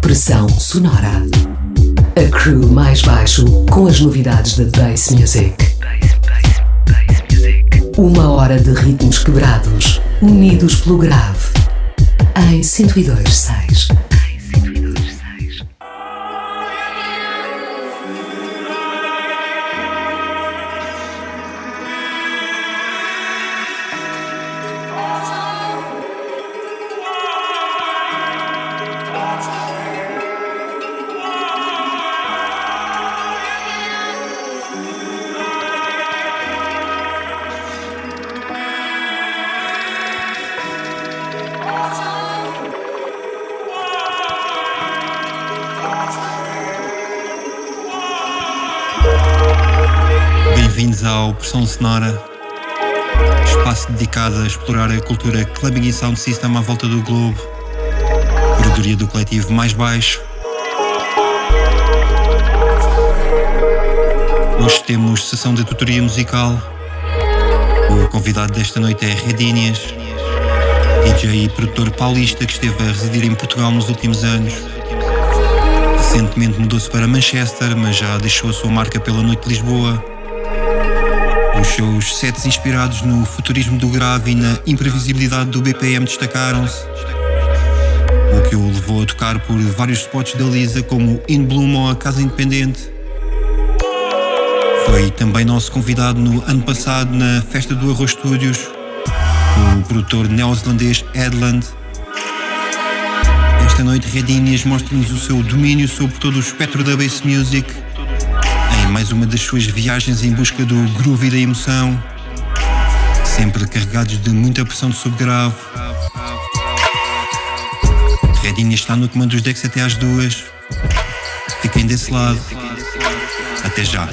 Pressão sonora. A crew mais baixo com as novidades da Bass Music. Uma hora de ritmos quebrados, unidos pelo grave. Em 102.6. Pressão Sonora, espaço dedicado a explorar a cultura clubbing e sound system à volta do globo, curadoria do coletivo mais baixo. Hoje temos sessão de tutoria musical. O convidado desta noite é Redínias, DJ e produtor paulista que esteve a residir em Portugal nos últimos anos. Recentemente mudou-se para Manchester, mas já deixou a sua marca pela noite de Lisboa. Os seus sets inspirados no futurismo do grave e na imprevisibilidade do BPM destacaram-se, o que o levou a tocar por vários spots da Lisa, como In Bloom ou a Casa Independente. Foi também nosso convidado no ano passado na Festa do Arroz Studios, o produtor neozelandês Edland. Esta noite, Redinhas mostra-nos o seu domínio sobre todo o espectro da bass music em mais uma das suas viagens em busca do groove e da emoção, sempre carregados de muita pressão de subgrave. Redinha está no comando dos decks até às duas. Fiquem desse lado. Até já.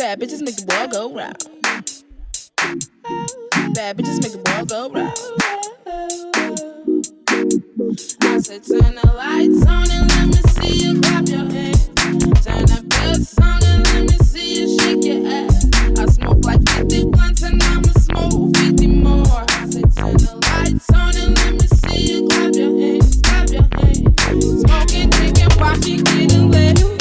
Bad bitches make the world go round. Bad bitches make the world go round. I said, turn the lights on and let me see you clap your hands. Turn the bells on and let me see you shake your ass. I smoke like 50 blunts and I'ma smoke 50 more. I said, turn the lights on and let me see you clap your hands, clap your hands. Smoking, drinking, watching, getting lit.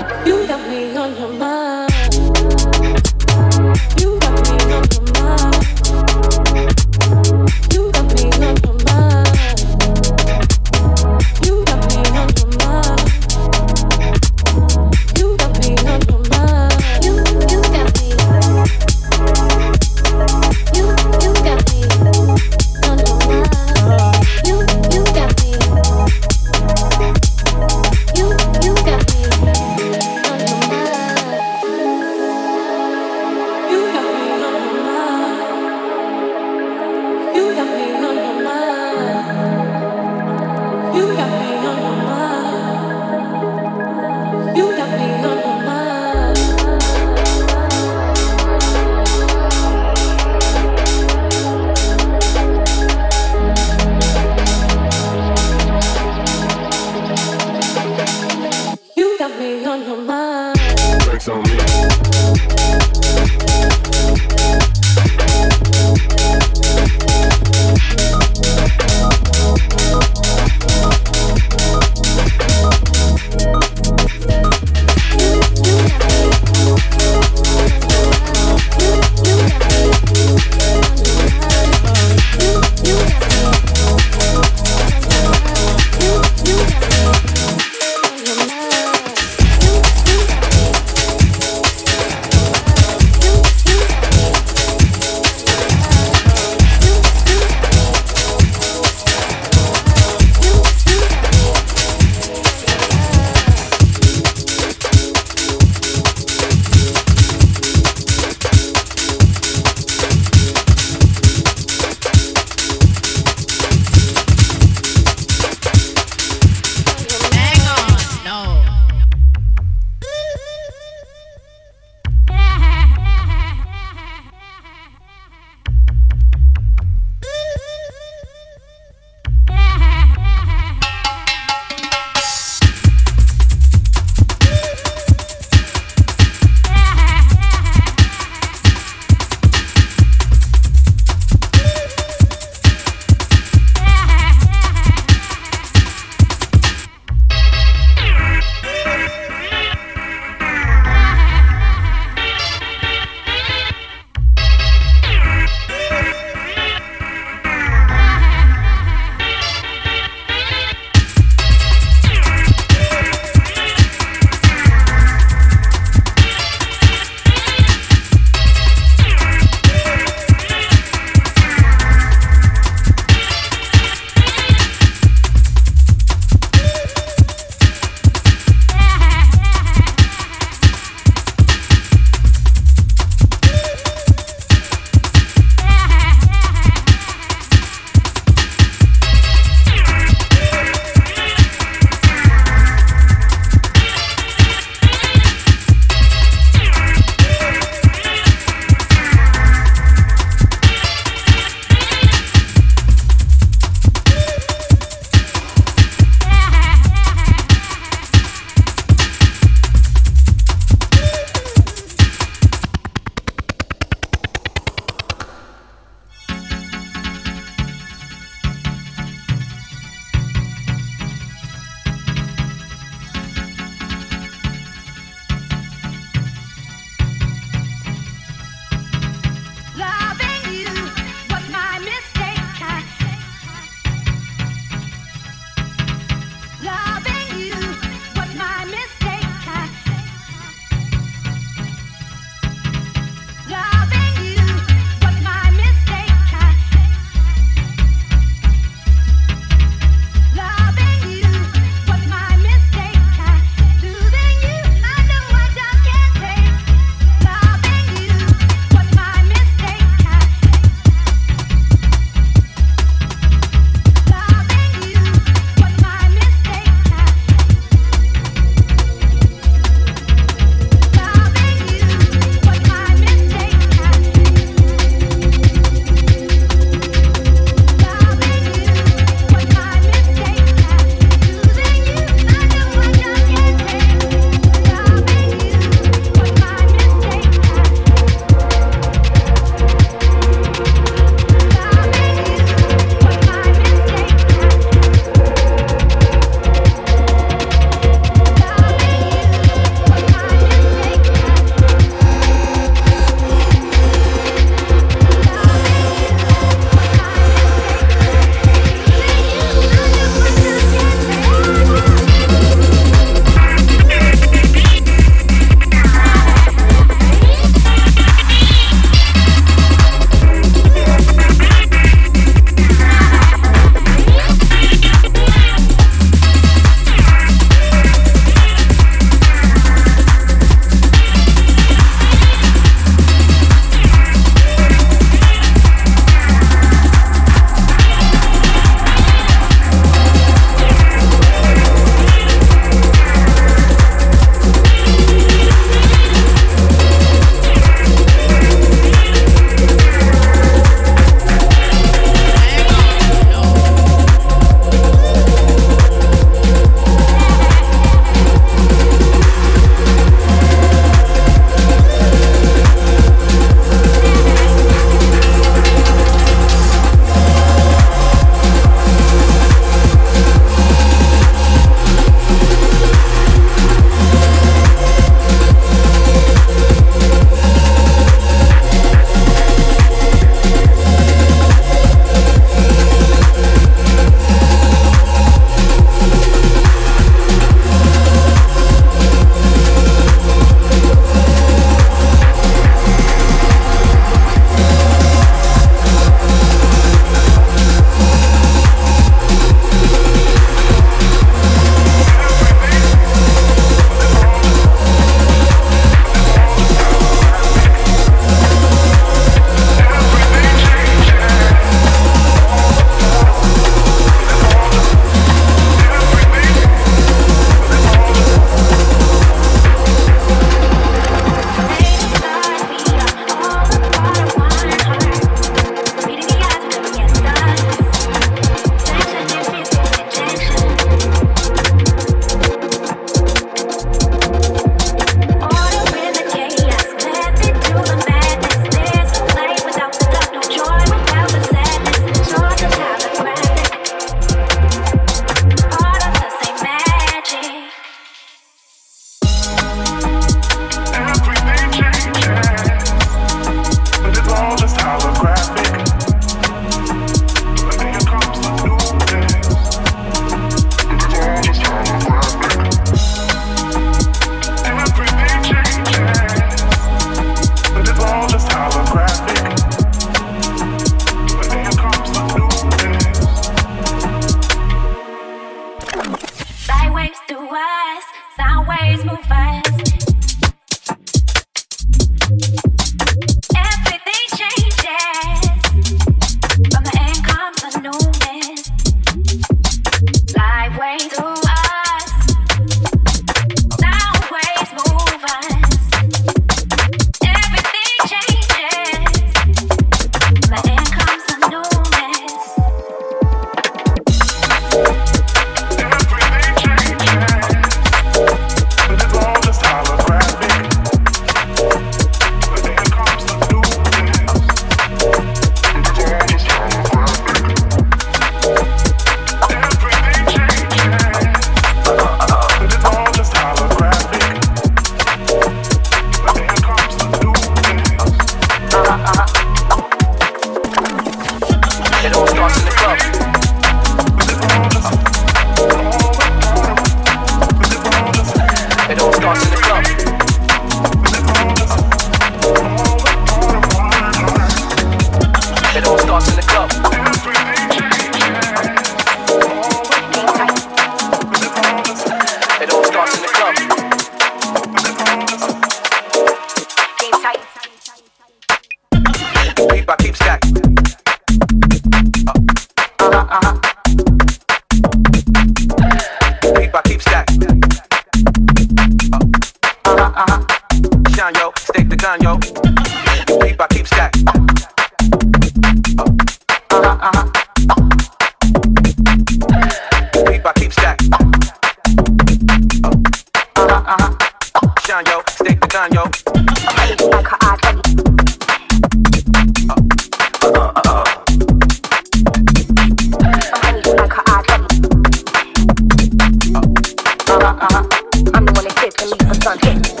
Sunday.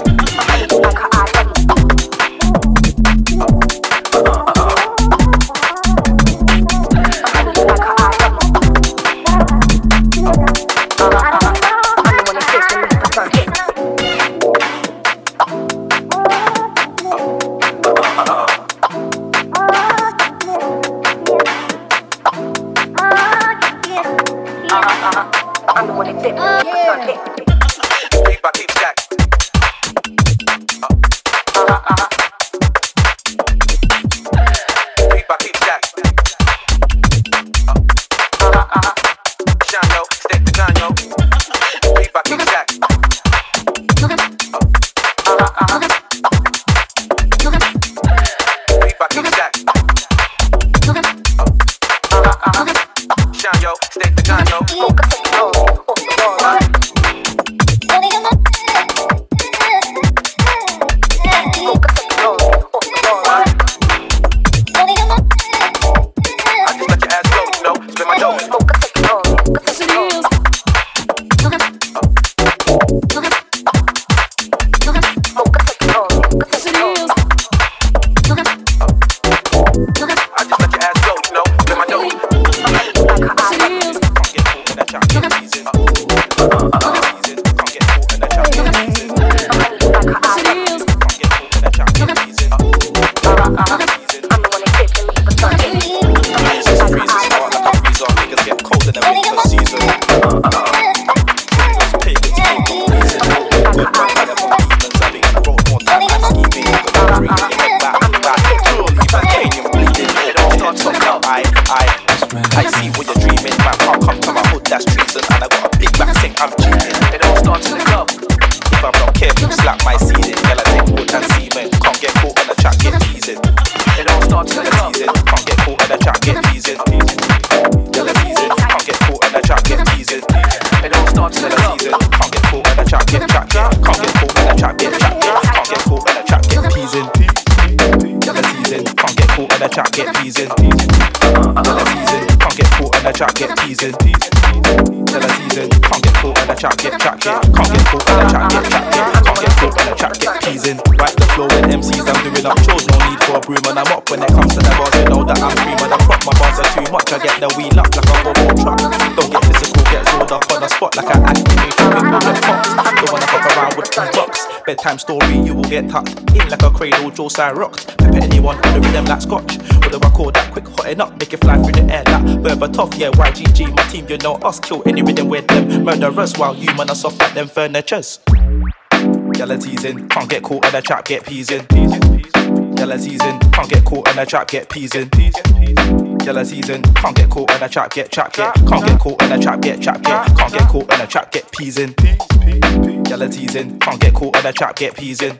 I see what you're dreaming, man. How come to my hood? That's treason, and I got a big back thing. I'm cheating. They don't start to the club. If I'm not careful, slap my ceiling. Girl, I take wood and semen. Can't get caught in the trap, get teasing. They don't start to the club. Can't get caught in the trap, get teasing. I'm. Can't get caught on the track, get teasing. They don't start to the club. Can't get caught on the track, get track. Can't get caught on the track, get track. Can't get caught on the track, get teasing. I'm. Can't get caught on the track, get teasing chat, get teasing. Tell her season, can't get caught in the chat, get chat, get. Can't get caught in the chat, get chat, get. Can't get caught in the chat, get teasing. Right the flow with MCs, I'm doing up chores. No need for a broom and I'm up when it comes to the bars. You know that I'm cream and I prop my bars are too much. I get the wheel up like a bubble truck. Don't get physical load up on the spot like an animation. We call them pops. Don't wanna fuck around with them box. Bedtime story, you will get tucked in like a cradle. Joe I rocked. Pepper anyone on the rhythm like scotch. With a record that quick, hotting up, make it fly through the air like tough, Yeah, YGG, my team, you know us. Kill any rhythm with them murderers while you man are soft like them furnitures. Y'all teasing, can't get caught in a trap, get peas in. Y'all teasing, can't get caught in a trap, get peas in. Yalla season, can't get caught in a trap, get trap, get. Can't get caught in a trap, get trap, get. Can't get caught in a trap, get peas in. Yalla teasing, can't get caught in a trap, get peas in.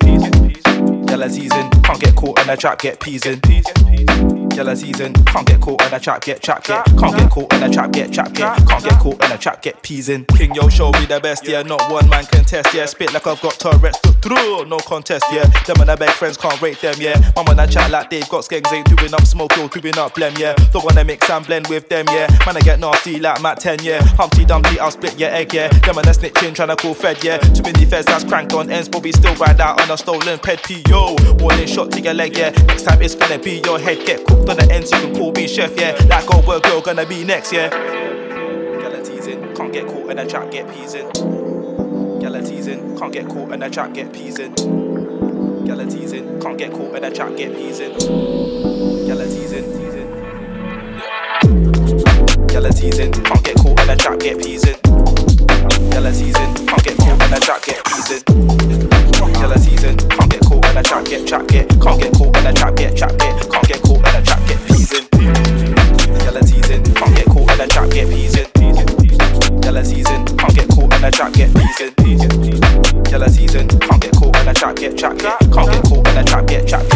Yalla teasing, can't get caught in a trap, get peas in. Yellow season, can't get caught in a trap, get trap, get. Can't get caught in a trap, get trap, get. Can't get caught in a trap, get peas in. King Yo show me the best, yeah. Not one man can test, yeah. Spit like I've got Tourette's, through, no contest, yeah. Them and their best friends can't rate them, yeah. Man when I chat like they've got skanks, ain't doing up smoke, yo, doing up blem, yeah. Don't wanna mix and blend with them, yeah. Man, I get nasty like Matt 10, yeah. Humpty Dumpty, I'll split your egg, yeah. Them and the snitching, tryna call Fed, yeah. Too many feds that's cranked on ends, but we still ride out on a stolen ped P, yo. Warning shot to your leg, yeah. Next time it's gonna be your head, get cooked on the ends, you can call me chef, yeah. That Goldberg girl gonna be next, yeah. Gala teasing, can't get caught in a trap, get peas in. Gala teasing, can't get caught in a trap, get peas in. Gala teasing, can't get caught in a trap, get peas in. Gala teasing, teasing. Gala teasing, can't get caught in a trap, get peas in. Gala teasing, can't get caught in a trap, get peas in. Gala teasing, can't get caught in a trap, get trap, get. Can't get caught in a trap, get trap, get in a trap, get in. Gala teasing, can't get caught in a trap, get get. Can't get caught in a trap, get get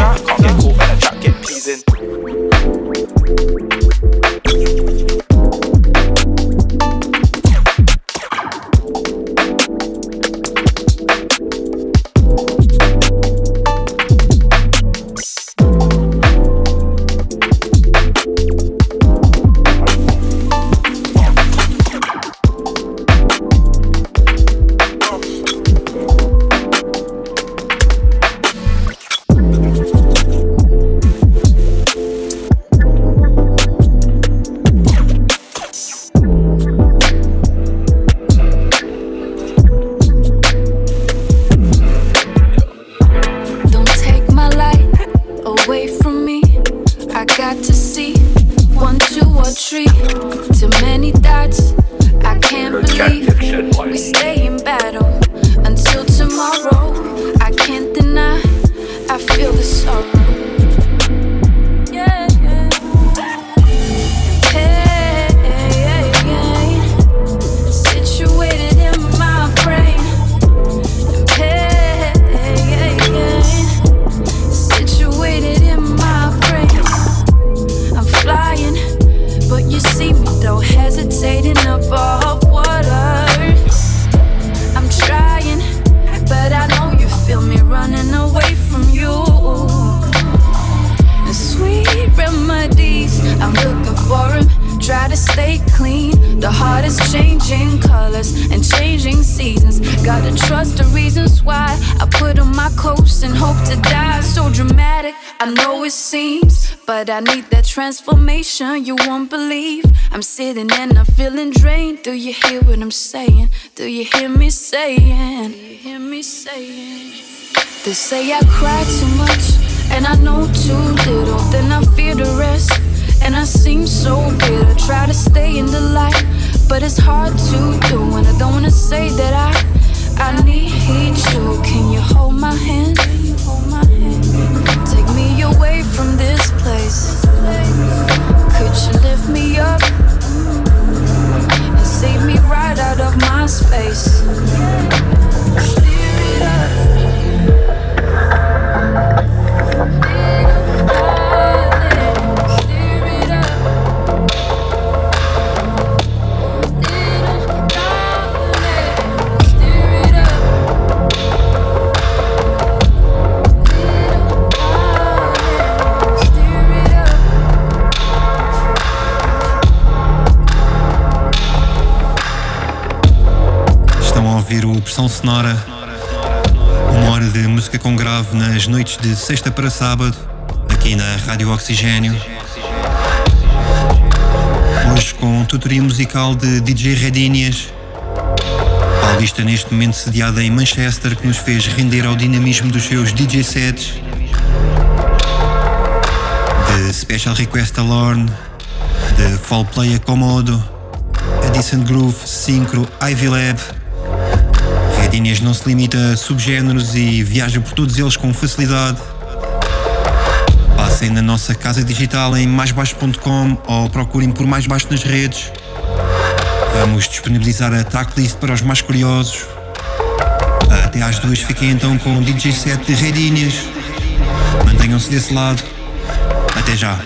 I need that transformation you won't believe. I'm sitting and I'm feeling drained. Do you hear what I'm saying? Do you hear me saying? Do you hear me saying? They say I cry too much and I know too little. Then I fear the rest and I seem so bitter. Try to stay in the light, but it's hard to do. And I don't wanna say that I I need you. Can you hold my hand? Hold my hand. Take away from this place. Could you lift me up and save me right out of my space? Ouvir o Pressão Sonora, uma hora de música com grave nas noites de sexta para sábado, aqui na Rádio Oxigênio. Hoje com tutoria musical de DJ Redinhas, paulista neste momento sediada em Manchester, que nos fez render ao dinamismo dos seus DJ sets. De Special Request Alorn, de Fall Play Acomodo, Decent Groove, Synchro, Ivy Lab, Inês não se limita a subgéneros e viaja por todos eles com facilidade. Passem na nossa casa digital em maisbaixo.com ou procurem por Mais Baixo nas redes. Vamos disponibilizar a tracklist para os mais curiosos. Até às duas fiquem então com o DJ set de Redinhas. Mantenham-se desse lado. Até já.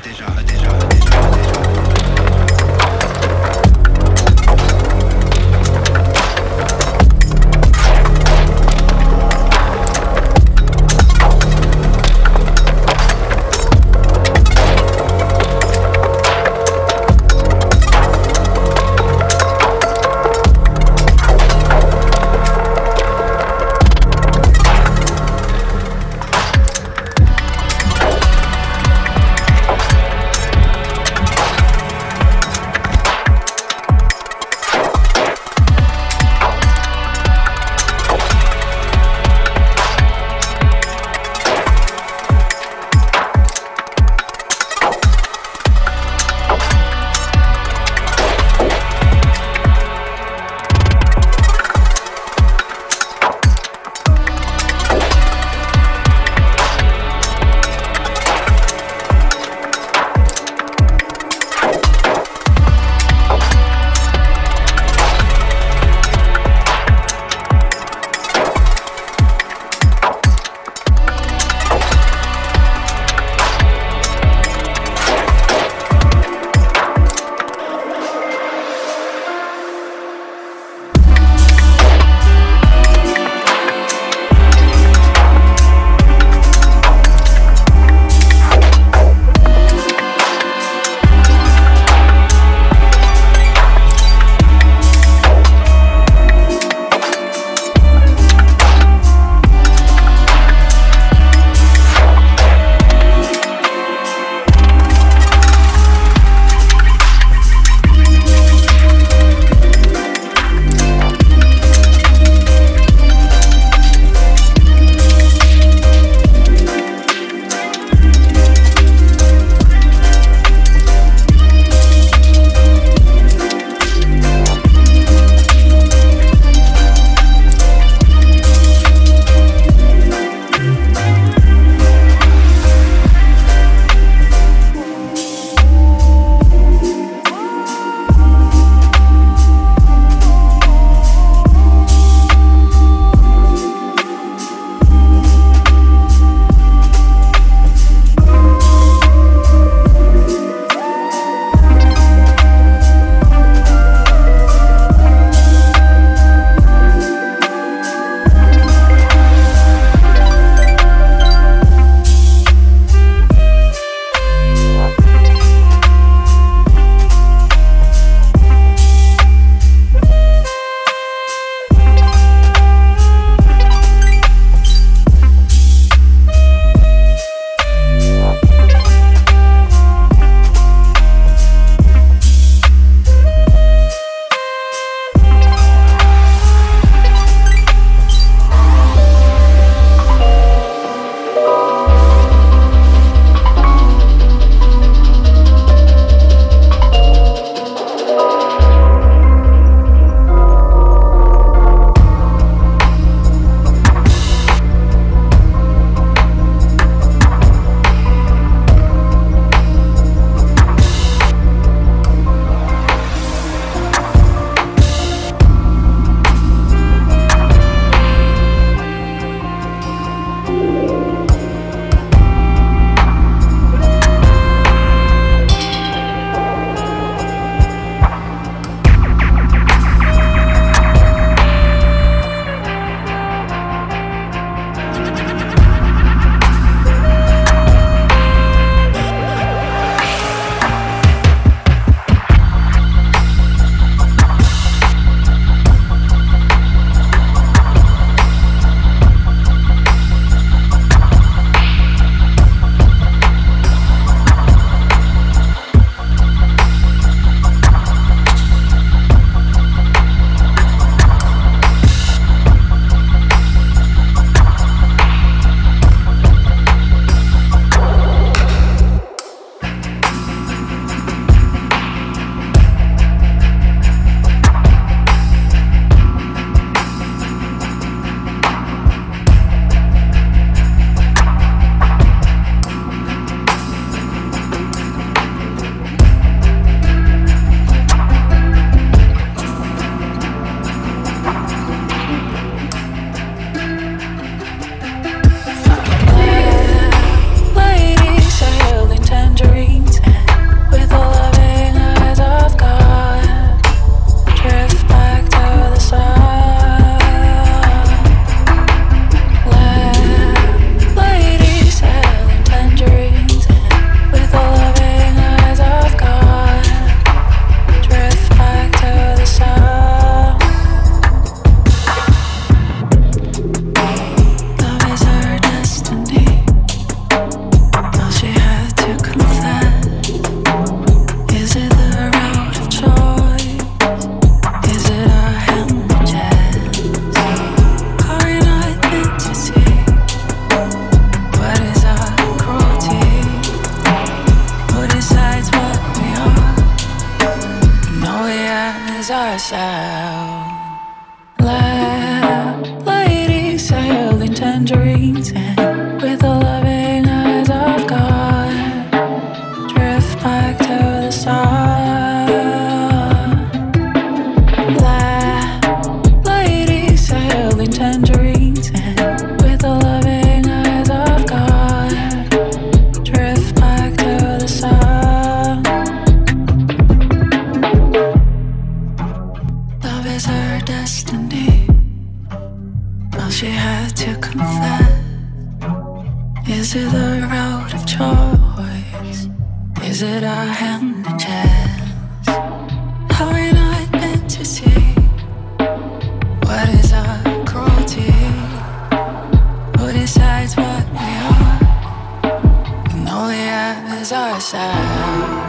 Air is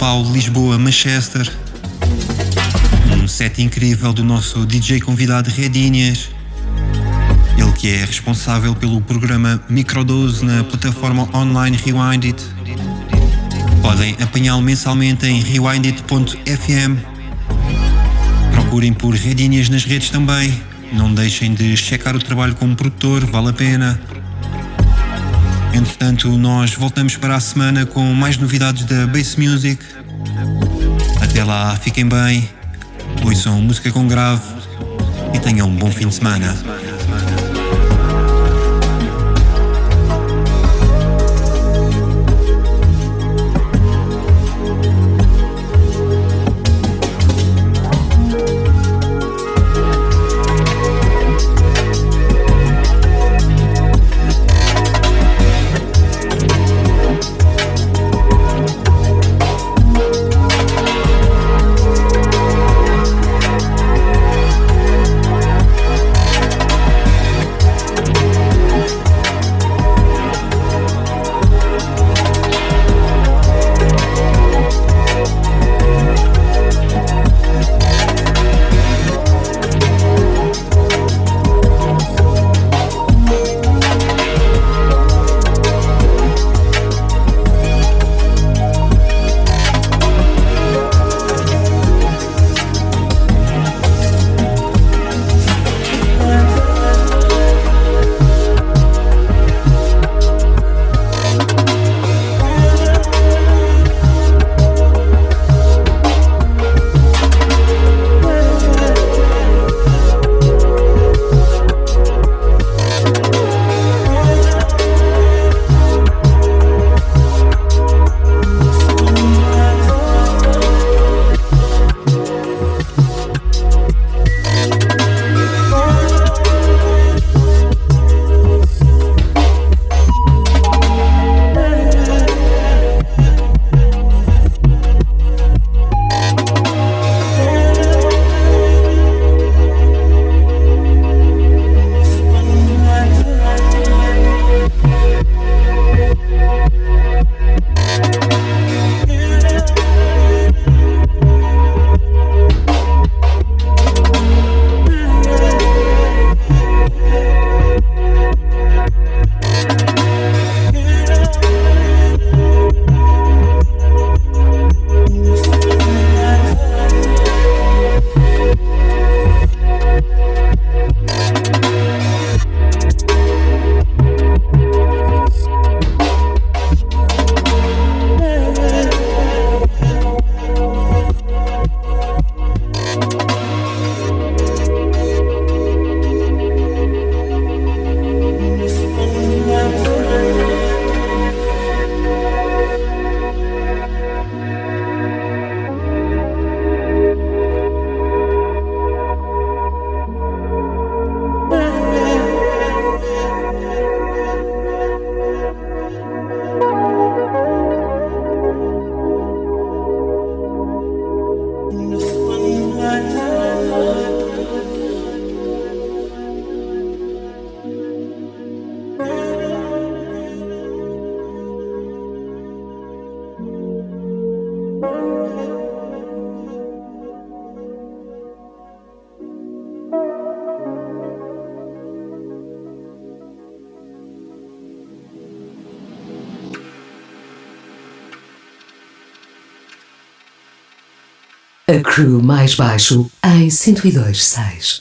ligação São Paulo-Lisboa-Manchester. Um set incrível do nosso DJ convidado Redinhas. Ele que é responsável pelo programa Microdose na plataforma online Rewinded. Podem apanhá-lo mensalmente em rewinded.fm. Procurem por Redinhas nas redes também. Não deixem de checar o trabalho como produtor, vale a pena. Entretanto, nós voltamos para a semana com mais novidades da Bass Music. Até lá, fiquem bem, ouçam música com grave e tenham um bom fim de semana. Crew mais baixo em 102.6.